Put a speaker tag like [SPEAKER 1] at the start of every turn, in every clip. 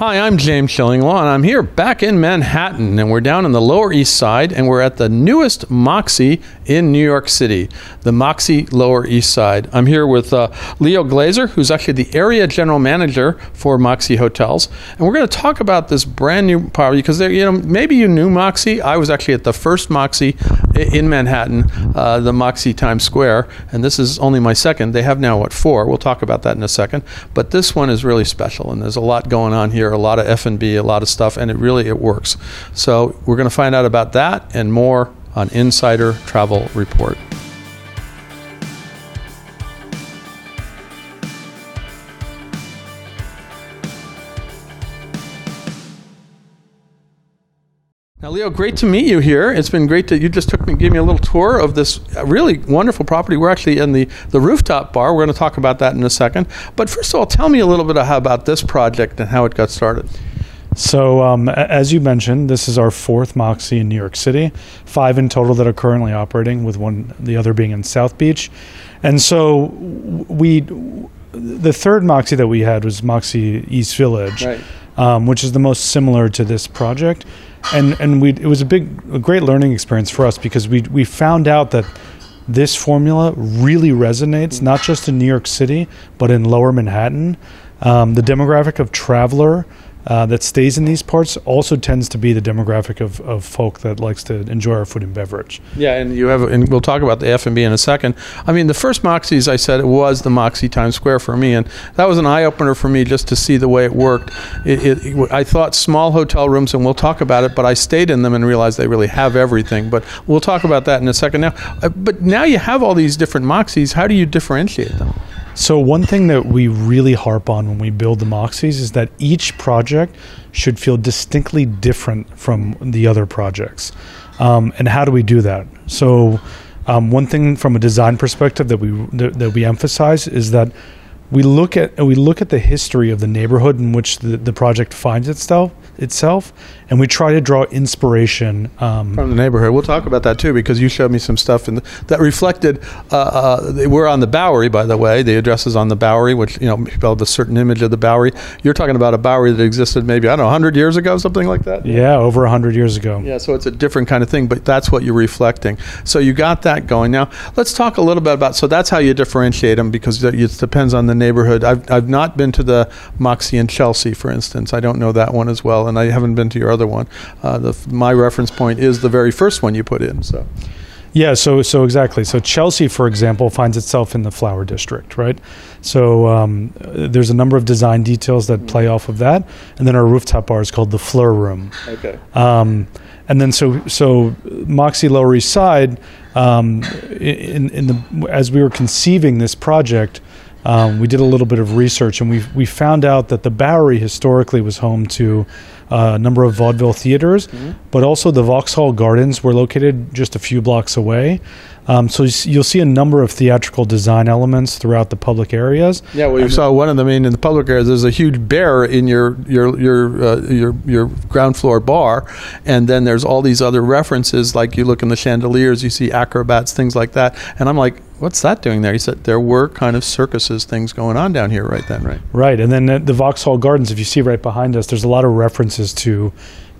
[SPEAKER 1] Hi, I'm James Shillinglaw, and I'm here back in Manhattan, and we're down in the Lower East Side, and we're at the newest Moxy in New York City, the Moxy Lower East Side. I'm here with uh, Leo Glazer, who's actually the area general manager for Moxy Hotels, and we're going to talk about this brand new property because you know maybe you knew Moxy. I was actually at the first Moxy in Manhattan, uh, the Moxy Times Square, and this is only my second. They have now what four? We'll talk about that in a second, but this one is really special, and there's a lot going on here a lot of F&B, a lot of stuff, and it really it works. So we're going to find out about that and more on Insider Travel Report. Now, Leo, great to meet you here. It's been great that you just took me, gave me a little tour of this really wonderful property. We're actually in the, the rooftop bar. We're going to talk about that in a second. But first of all, tell me a little bit about this project and how it got started.
[SPEAKER 2] So, um, as you mentioned, this is our fourth Moxy in New York City, five in total that are currently operating, with one the other being in South Beach. And so, we the third Moxy that we had was Moxy East Village,
[SPEAKER 1] Right.
[SPEAKER 2] um, which is the most similar to this project. And and we it was a big, a great learning experience for us because we we found out that this formula really resonates not just in New York City but in Lower Manhattan. Um, the demographic of traveler uh, that stays in these parts also tends to be the demographic of, of folk that likes to enjoy our food and beverage.
[SPEAKER 1] Yeah, and you have, and we'll talk about the F and B in a second. I mean, the first Moxy, as I said, it was the Moxy Times Square for me, and that was an eye opener for me just to see the way it worked. It, it, it, I thought small hotel rooms, and we'll talk about it, but I stayed in them and realized they really have everything. But we'll talk about that in a second. Now, uh, but now you have all these different Moxies. How do you differentiate them?
[SPEAKER 2] So one thing that we really harp on when we build the Moxies is that each project should feel distinctly different from the other projects. Um, and how do we do that? So um, one thing from a design perspective that we that, that we emphasize is that we look at we look at the history of the neighborhood in which the, the project finds itself itself, and we try to draw inspiration um,
[SPEAKER 1] from the neighborhood. We'll talk about that too because you showed me some stuff in the, that reflected. Uh, uh, we're on the Bowery, by the way. The address is on the Bowery, which you know people have a certain image of the Bowery. You're talking about a Bowery that existed maybe I don't know 100 years ago, something like that.
[SPEAKER 2] Yeah, over 100 years ago.
[SPEAKER 1] Yeah, so it's a different kind of thing, but that's what you're reflecting. So you got that going. Now let's talk a little bit about. So that's how you differentiate them because it depends on the neighborhood. I've I've not been to the Moxy in Chelsea, for instance. I don't know that one as well, and I haven't been to your other one. Uh, the, my reference point is the very first one you put in. So.
[SPEAKER 2] Yeah, so so exactly. So Chelsea, for example, finds itself in the flower district, right? So um, there's a number of design details that play off of that, and then our rooftop bar is called the Fleur Room.
[SPEAKER 1] Okay.
[SPEAKER 2] Um, and then so so Moxy Lower East Side, um, in in the as we were conceiving this project. Um, we did a little bit of research and we we found out that the Bowery historically was home to uh, a number of vaudeville theaters, mm-hmm. but also the Vauxhall Gardens were located just a few blocks away. Um, so you'll see a number of theatrical design elements throughout the public areas.
[SPEAKER 1] Yeah, well, you and saw one of them in, in the public areas. There's a huge bear in your your your uh, your your ground floor bar, and then there's all these other references. Like you look in the chandeliers, you see acrobats, things like that. And I'm like, what's that doing there? He said there were kind of circuses things going on down here right then, right?
[SPEAKER 2] Right, and then the, the Vauxhall Gardens. If you see right behind us, there's a lot of references to,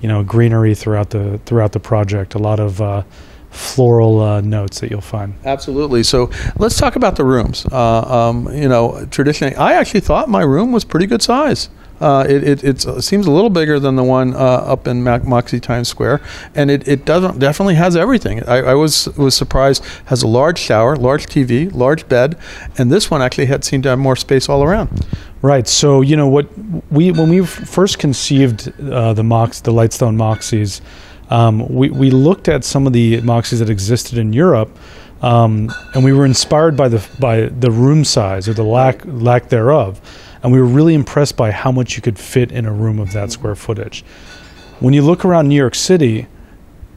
[SPEAKER 2] you know, greenery throughout the throughout the project. A lot of uh, floral uh, notes that you'll find.
[SPEAKER 1] Absolutely. So let's talk about the rooms. Uh, um, you know, traditionally, I actually thought my room was pretty good size. Uh, it, it, it, seems a little bigger than the one uh, up in Mac- Moxy Times Square, and it, it doesn't definitely has everything. I, I, was was surprised. Has a large shower, large TV, large bed, and this one actually had seemed to have more space all around.
[SPEAKER 2] Right. So you know what we when we first conceived uh, the Mox the Lightstone Moxies, um, we we looked at some of the Moxies that existed in Europe. Um, and we were inspired by the by the room size or the lack lack thereof and we were really impressed by how much you could fit in a room of that square footage. When you look around New York City,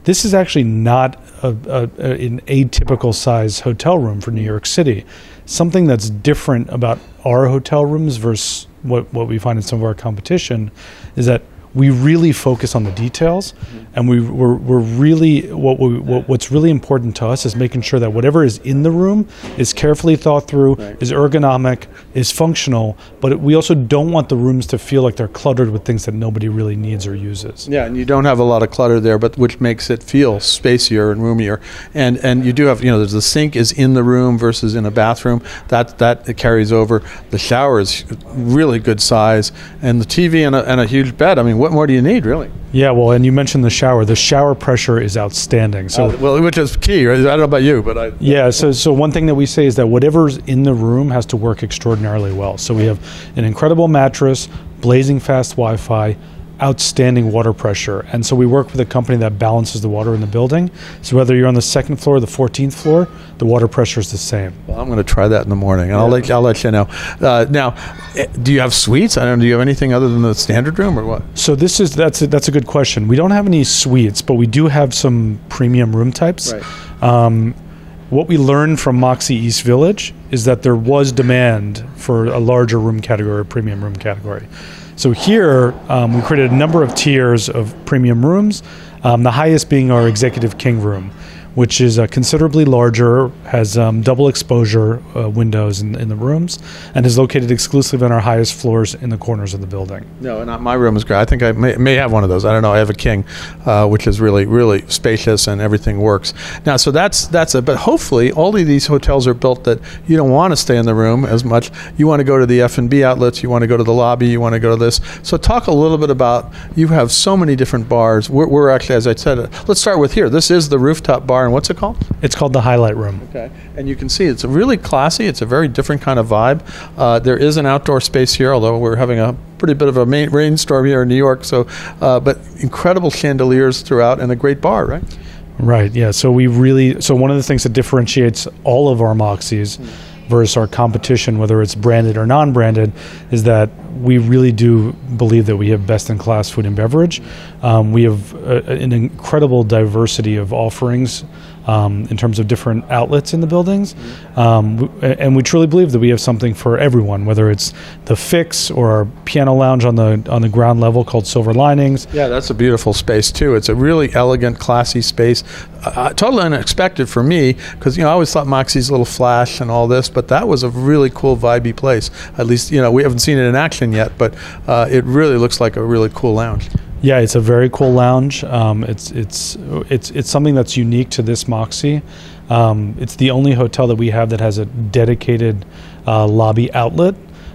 [SPEAKER 2] this is actually not a, a, a, an atypical size hotel room for New York City. Something that's different about our hotel rooms versus what, what we find in some of our competition is that we really focus on the details,
[SPEAKER 1] Mm-hmm.
[SPEAKER 2] and we we're, we're really what, we, what what's really important to us is making sure that whatever is in the room is carefully thought through,
[SPEAKER 1] Right.
[SPEAKER 2] is ergonomic, is functional, but we also don't want the rooms to feel like they're cluttered with things that nobody really needs or uses.
[SPEAKER 1] Yeah, and you don't have a lot of clutter there, but which makes it feel spacier and roomier. And and you do have, you know, there's the sink is in the room versus in a bathroom. That that carries over. The shower is really good size, and the TV and a, and a huge bed. I mean, what more do you need, really?
[SPEAKER 2] Yeah, well, and you mentioned the shower. The shower pressure is outstanding. So
[SPEAKER 1] Uh, well, which is key. Right? I don't know about you, but I.
[SPEAKER 2] Yeah, so so one thing that we say is that whatever's in the room has to work extraordinarily well. So we have an incredible mattress, blazing fast Wi-Fi, outstanding water pressure, and so we work with a company that balances the water in the building. So whether you're on the second floor or the 14th floor, the water pressure is the same.
[SPEAKER 1] Well, I'm going to try that in the morning, and I'll let I'll let you know. Uh, now, eh, do you have suites? I don't. Know do you have anything other than the standard room, or what?
[SPEAKER 2] So this is that's a, that's a good question. We don't have any suites, but we do have some premium room types. Um, what we learned from Moxy East Village is that there was demand for a larger room category, a premium room category. So here, um, we created a number of tiers of premium rooms, um, the highest being our Executive King room, which is uh, considerably larger, has um, double exposure uh, windows in, in the rooms, and is located exclusively on our highest floors in the corners of the building.
[SPEAKER 1] No, not my room is great. I think I may, may have one of those. I don't know. I have a king, uh, which is really really spacious and everything works. Now, so that's that's it. But hopefully, all of these hotels are built that you don't want to stay in the room as much. You want to go to the F and B outlets. You want to go to the lobby. You want to go to this. So talk a little bit about. You have so many different bars. We're, we're actually, as I said, uh, let's start with here. This is the rooftop bar, and what's it called?
[SPEAKER 2] It's called the Highlight Room.
[SPEAKER 1] Okay, and you can see it's really classy. It's a very different kind of vibe. Uh, there is an outdoor space here, although we're having a pretty bit of a main rainstorm here in New York. So, uh, but incredible chandeliers throughout, and a great bar, right?
[SPEAKER 2] Right. Yeah. So we really so one of the things that differentiates all of our Moxies versus our competition, whether it's branded or non-branded, is that we really do believe that we have best-in-class food and beverage. Um, we have uh an incredible diversity of offerings. Um, in terms of different outlets in the buildings, um, and we truly believe that we have something for everyone, whether it's the Fix or our piano lounge on the on the ground level called Silver Linings,
[SPEAKER 1] Yeah, that's a beautiful space too. It's a really elegant, classy space. Uh, totally unexpected for me because you know I always thought Moxy's a little flash and all this, but that was a really cool, vibey place. At least you know we haven't seen it in action yet, but uh, it really looks like a really cool lounge.
[SPEAKER 2] Yeah, it's a very cool lounge. Um, it's it's it's it's something that's unique to this Moxy. Um, it's the only hotel that we have that has a dedicated uh, lobby outlet.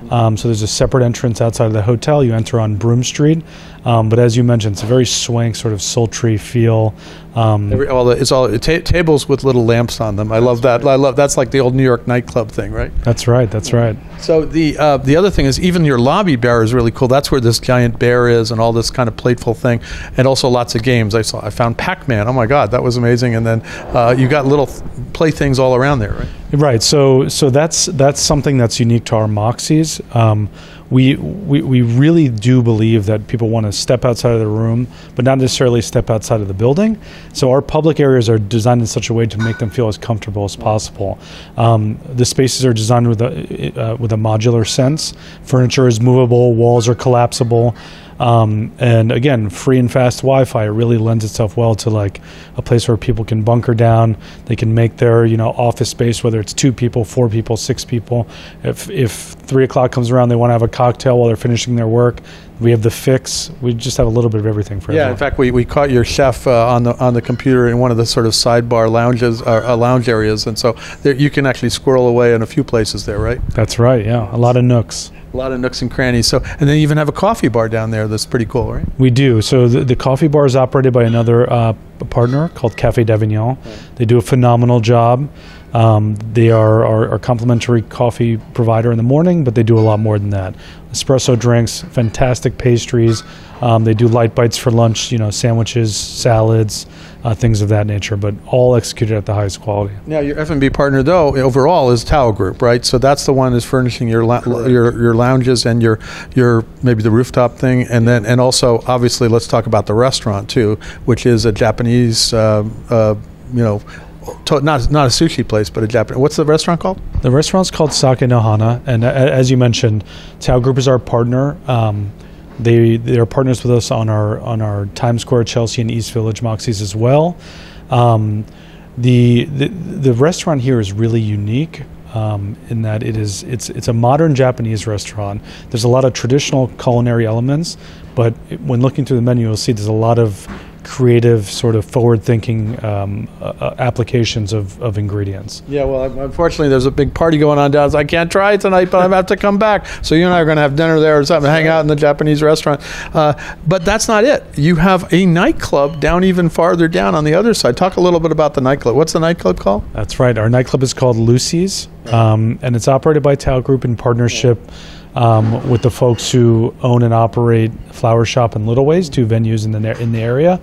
[SPEAKER 2] Um, so there's a separate entrance outside of the hotel. You enter on Broome Street, um, but as you mentioned, it's a very swank, sort of sultry feel. Um,
[SPEAKER 1] Every, all the, it's all ta- tables with little lamps on them. I love that. I love that's like the old New York nightclub thing, right?
[SPEAKER 2] that's right. That's right.
[SPEAKER 1] So the uh, the other thing is even your lobby bar is really cool. That's where this giant bear is and all this kind of plateful thing, and also lots of games. I saw I found Pac-Man. Oh my God, that was amazing! And then uh, you got little playthings all around there, right?
[SPEAKER 2] Right. So so that's that's something that's unique to our Moxies. Um, we, we we really do believe that people want to step outside of the room, but not necessarily step outside of the building. So our public areas are designed in such a way to make them feel as comfortable as possible. Um, the spaces are designed with a uh, with a modular sense. Furniture is movable. Walls are collapsible. Um, and again, free and fast Wi-Fi really lends itself well to like a place where people can bunker down. They can make their you know office space, whether it's two people, four people, six people. If if three o'clock comes around, they want to have a cocktail while they're finishing their work. We have the fix. We just have a little bit of everything for
[SPEAKER 1] Yeah,
[SPEAKER 2] everyone.
[SPEAKER 1] in fact, we, we caught your chef uh, on the on the computer in one of the sort of sidebar lounges, uh, uh, lounge areas, and so there, you can actually squirrel away in a few places there, right?
[SPEAKER 2] That's right. Yeah, a lot of nooks.
[SPEAKER 1] A lot of nooks and crannies. So, and then you even have a coffee bar down there. That's pretty cool, right?
[SPEAKER 2] We do. So the, the coffee bar is operated by another uh, partner called Cafe d'Avignon. They do a phenomenal job. Um, they are our, our complimentary coffee provider in the morning, but they do a lot more than that. Espresso drinks, fantastic pastries. Um, they do light bites for lunch, you know, sandwiches, salads, uh, things of that nature, but all executed at the highest quality.
[SPEAKER 1] Now, your F&B partner, though, overall is Tao Group, right? So that's the one that's furnishing your la- your your lounges and your your maybe the rooftop thing, and then and also obviously let's talk about the restaurant too, which is a Japanese, uh, uh, you know, to- not not a sushi place, but a Japanese. What's the restaurant called?
[SPEAKER 2] The restaurant's called Sake No Hana, and a- as you mentioned, Tao Group is our partner. Um, They they are partners with us on our on our Times Square, Chelsea, and East Village Moxies as well. Um, the, the the restaurant here is really unique um, in that it is it's it's a modern Japanese restaurant. There's a lot of traditional culinary elements, but when looking through the menu, you'll see there's a lot of creative, sort of forward-thinking um, uh, uh, applications of, of ingredients.
[SPEAKER 1] Yeah, well, unfortunately, there's a big party going on down. I can't try it tonight, but I have to come back. So you and I are going to have dinner there or something, hang out in the Japanese restaurant. Uh, but that's not it. You have a nightclub down even farther down on the other side. Talk a little bit about the nightclub. What's the nightclub called?
[SPEAKER 2] That's right. Our nightclub is called Lucy's, um, and it's operated by Tao Group in partnership um, with the folks who own and operate Flower Shop and Little Ways, two venues in the in the area.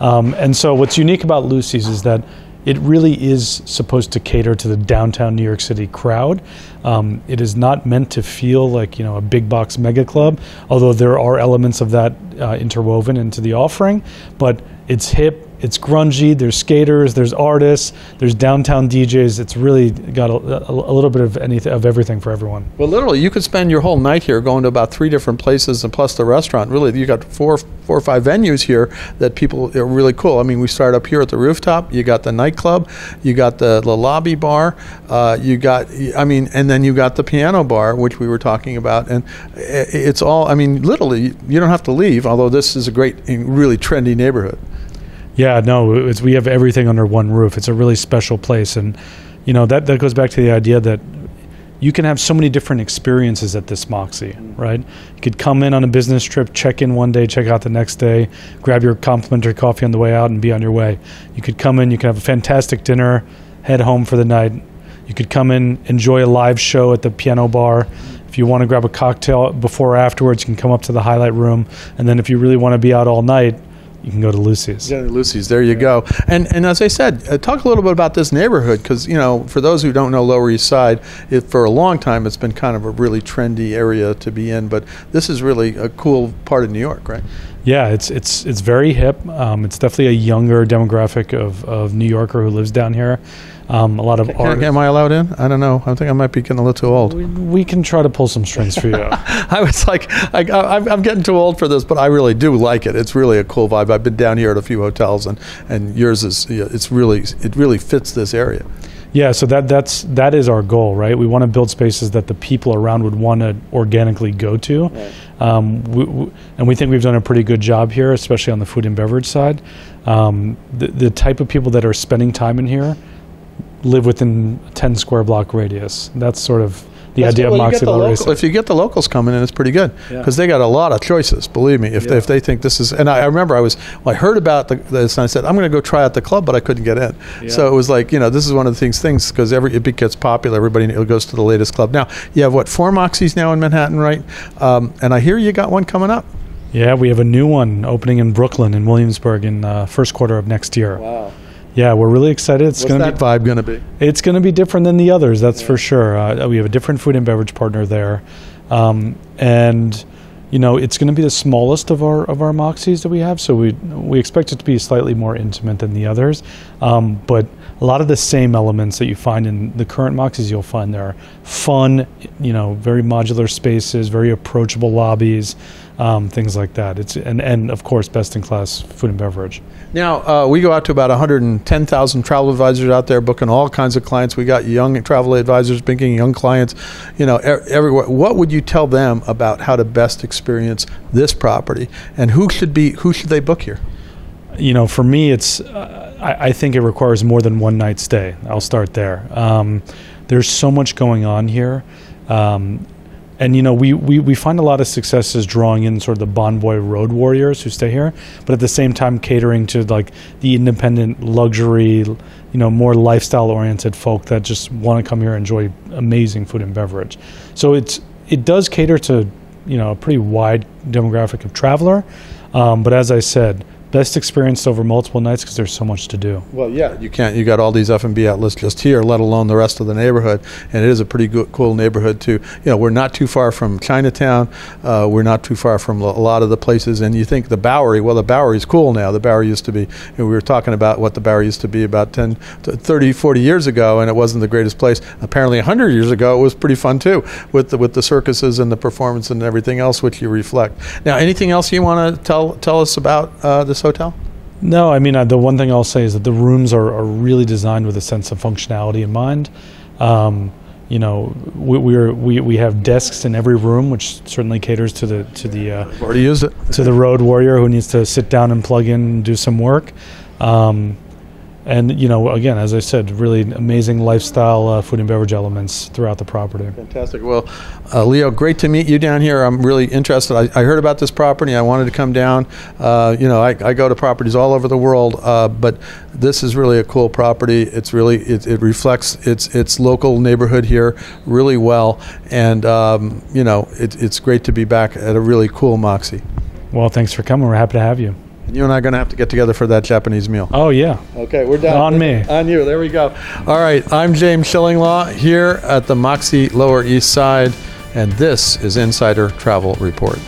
[SPEAKER 2] Um, and so, what's unique about Lucy's is that it really is supposed to cater to the downtown New York City crowd. Um, it is not meant to feel like you know a big box mega club, although there are elements of that uh, interwoven into the offering. But it's hip, it's grungy. There's skaters, there's artists, there's downtown DJs. It's really got a, a, a little bit of anything of everything for everyone.
[SPEAKER 1] Well, literally, you could spend your whole night here going to about three different places, and plus the restaurant. Really, you got four, four or five venues here that people are really cool. I mean, we start up here at the rooftop. You got the nightclub, you got the, the lobby bar, uh, you got, I mean, and then you got the piano bar, which we were talking about, and it's all. I mean, literally, you don't have to leave. Although this is a great, really trendy neighborhood.
[SPEAKER 2] Yeah, no, it's, we have everything under one roof. It's a really special place, and you know that that goes back to the idea that you can have so many different experiences at this Moxy, right? You could come in on a business trip, check in one day, check out the next day, grab your complimentary coffee on the way out, and be on your way. You could come in, you can have a fantastic dinner, head home for the night. You could come in, enjoy a live show at the piano bar. If you want to grab a cocktail before or afterwards, you can come up to the highlight room. And then if you really want to be out all night, you can go to Lucy's.
[SPEAKER 1] Yeah, Lucy's. There you go. And and as I said, uh, talk a little bit about this neighborhood because you know, for those who don't know Lower East Side, it, for a long time it's been kind of a really trendy area to be in. But this is really a cool part of New York, right?
[SPEAKER 2] Yeah, it's it's it's very hip. Um, it's definitely a younger demographic of, of New Yorker who lives down here. Um, a lot of art.
[SPEAKER 1] am I allowed in? I don't know. I think I might be getting a little too old.
[SPEAKER 2] We, we can try to pull some strings for you.
[SPEAKER 1] I was like, I, I, I'm getting too old for this, but I really do like it. It's really a cool vibe. I've been down here at a few hotels, and, and yours is it's really it really fits this area.
[SPEAKER 2] yeah, so that that's that is our goal, right? We want to build spaces that the people around would want to organically go to, um, we, we, and we think we've done a pretty good job here, especially on the food and beverage side. Um, the the type of people that are spending time in here live within a 10 square block radius. That's sort of the
[SPEAKER 1] That's
[SPEAKER 2] idea
[SPEAKER 1] cool.
[SPEAKER 2] of
[SPEAKER 1] Well, you
[SPEAKER 2] Moxy
[SPEAKER 1] the
[SPEAKER 2] Lower
[SPEAKER 1] local-
[SPEAKER 2] East
[SPEAKER 1] If you get the locals coming in, it's pretty good
[SPEAKER 2] Yeah.
[SPEAKER 1] because they got a lot of choices. Believe me, if, they, if they think this is, and I, I remember I was, well, I heard about the, this and I said I'm going to go try out the club, but I couldn't get in. So it was like, you know, this is one of the things, things because every it gets popular, everybody goes to the latest club. Now you have what four Moxies now in Manhattan, right? Um, and I hear you got one coming up.
[SPEAKER 2] Yeah, we have a new one opening in Brooklyn in Williamsburg in uh, first quarter of next year.
[SPEAKER 1] Wow,
[SPEAKER 2] Yeah, we're really excited. It's
[SPEAKER 1] what's
[SPEAKER 2] going to
[SPEAKER 1] that
[SPEAKER 2] be
[SPEAKER 1] vibe going to be?
[SPEAKER 2] it's going to be different than the others, that's for sure. Uh, we have a different food and beverage partner there, um, and you know it's going to be the smallest of our of our Moxies that we have. So we we expect it to be slightly more intimate than the others, um, but a lot of the same elements that you find in the current Moxies you'll find there. Fun, you know, very modular spaces, very approachable lobbies. Um, things like that. It's and, and of course best in class food and beverage.
[SPEAKER 1] Now, uh, we go out to about 110,000 travel advisors out there booking all kinds of clients. We got young travel advisors booking young clients, you know, e- everywhere. What would you tell them about how to best experience this property and who should be who should they book here?
[SPEAKER 2] you know, for me, it's uh, I, I think it requires more than one night stay. I'll start there. Um, there's so much going on here. Um, and you know we, we, we find a lot of successes drawing in sort of the Bonvoy road warriors who stay here, but at the same time catering to like the independent luxury, you know, more lifestyle oriented folk that just want to come here and enjoy amazing food and beverage. So it's it does cater to you know a pretty wide demographic of traveler, um, but as I said, best experienced over multiple nights because there's so much to do.
[SPEAKER 1] Well, yeah, you can't. You got all these F and B outlets just here, let alone the rest of the neighborhood, and it is a pretty good, cool neighborhood too. You know, we're not too far from Chinatown. Uh, we're not too far from a lot of the places. And you think the Bowery? Well, the Bowery's cool now. The Bowery used to be. You know, we were talking about what the Bowery used to be about 10, 30, 40 years ago, and it wasn't the greatest place. Apparently, 100 years ago, it was pretty fun too, with the with the circuses and the performance and everything else, which you reflect. Now, anything else you want to tell tell us about uh, this hotel?
[SPEAKER 2] No, I mean, uh, the one thing I'll say is that the rooms are, are really designed with a sense of functionality in mind. Um, you know, we, we're, we we have desks in every room, which certainly caters to the to the uh,
[SPEAKER 1] already used it.
[SPEAKER 2] to the road warrior who needs to sit down and plug in and do some work. Um, and you know, again, as I said, really amazing lifestyle uh, food and beverage elements throughout the property.
[SPEAKER 1] Fantastic. Well, uh, Leo, great to meet you down here. I'm really interested. I, I heard about this property. I wanted to come down. Uh, you know, I, I go to properties all over the world, uh, but this is really a cool property. It's really it, it reflects its its local neighborhood here really well, and um, you know, it, it's great to be back at a really cool Moxy.
[SPEAKER 2] Well, thanks for coming. We're happy to have you.
[SPEAKER 1] You and I are going to have to get together for that Japanese meal.
[SPEAKER 2] Oh yeah,
[SPEAKER 1] Okay, we're done.
[SPEAKER 2] On me.
[SPEAKER 1] On you. There we go. All right, I'm James Shillinglaw here at the Moxy Lower East Side, and this is Insider Travel Report.